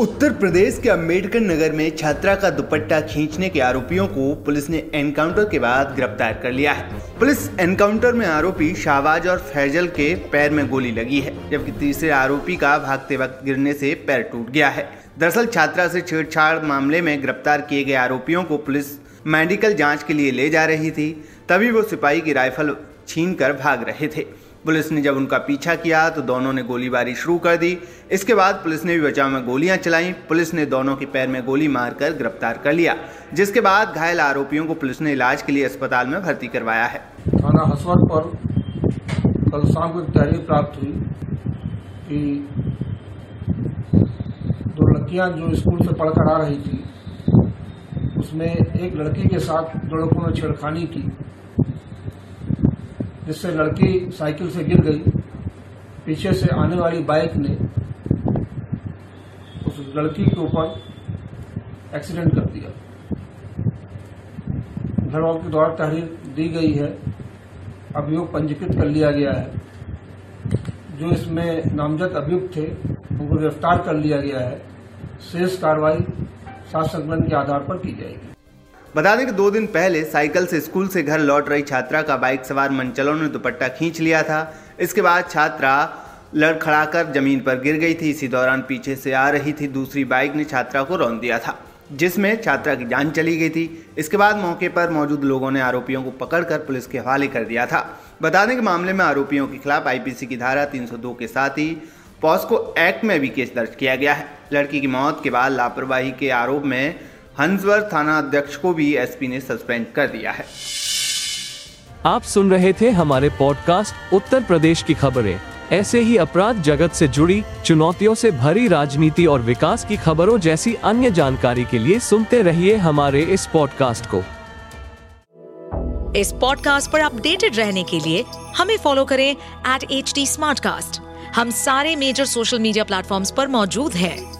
उत्तर प्रदेश के अंबेडकर नगर में छात्रा का दुपट्टा खींचने के आरोपियों को पुलिस ने एनकाउंटर के बाद गिरफ़्तार कर लिया है। पुलिस एनकाउंटर में आरोपी शाहबाज और फैजल के पैर में गोली लगी है, जबकि तीसरे आरोपी का भागते वक्त गिरने से पैर टूट गया है। दरअसल छात्रा से छेड़छाड़ मामले में गिरफ़्तार किए गए आरोपियों को पुलिस मेडिकल जाँच के लिए ले जा रही थी, तभी वो सिपाही की राइफल छीन कर भाग रहे थे। पुलिस ने जब उनका पीछा किया तो दोनों ने गोलीबारी शुरू कर दी। इसके बाद पुलिस ने भी बचाव में गोलियाँ चलाई। पुलिस ने दोनों के पैर में गोली मारकर गिरफ़्तार कर लिया, जिसके बाद घायल आरोपियों को पुलिस ने इलाज के लिए अस्पताल में भर्ती करवाया है। थाना हसवत पर कल शाम को तहरीर प्राप्त हुई कि दो लड़कियाँ जो स्कूल से पढ़कर आ रही थी, उसमें एक लड़की के साथ लड़कों ने छेड़खानी की। जिससे लड़की साइकिल से गिर गई। पीछे से आने वाली बाइक ने उस लड़की के ऊपर एक्सीडेंट कर दिया। घर वालों के द्वारा तहरीर दी गई है। अभियोग पंजीकृत कर लिया गया है। जो इसमें नामजद अभियुक्त थे, उनको गिरफ़्तार कर लिया गया है। शेष कार्रवाई सात संकलन के आधार पर की जाएगी। बता दें कि दो दिन पहले साइकिल से स्कूल से घर लौट रही छात्रा का बाइक सवार मंचलों ने दुपट्टा खींच लिया था। इसके बाद छात्रा लड़खड़ाकर ज़मीन पर गिर गई थी। इसी दौरान पीछे से आ रही थी दूसरी बाइक ने छात्रा को रौन दिया था, जिसमें छात्रा की जान चली गई थी। इसके बाद मौके पर मौजूद लोगों ने आरोपियों को पकड़कर पुलिस के हवाले कर दिया था। बता दें कि मामले में आरोपियों के खिलाफ आईपीसी की धारा 302 के साथ ही पॉस्को एक्ट में भी केस दर्ज किया गया है। लड़की की मौत के बाद लापरवाही के आरोप में हंसवर थाना अध्यक्ष को भी एसपी ने सस्पेंड कर दिया है। आप सुन रहे थे हमारे पॉडकास्ट उत्तर प्रदेश की खबरें। ऐसे ही अपराध जगत से जुड़ी चुनौतियों से भरी राजनीति और विकास की खबरों जैसी अन्य जानकारी के लिए सुनते रहिए हमारे इस पॉडकास्ट को। इस पॉडकास्ट पर अपडेटेड रहने के लिए हमें फॉलो करें एट एच डी हम सारे मेजर सोशल मीडिया प्लेटफॉर्म पर मौजूद हैं।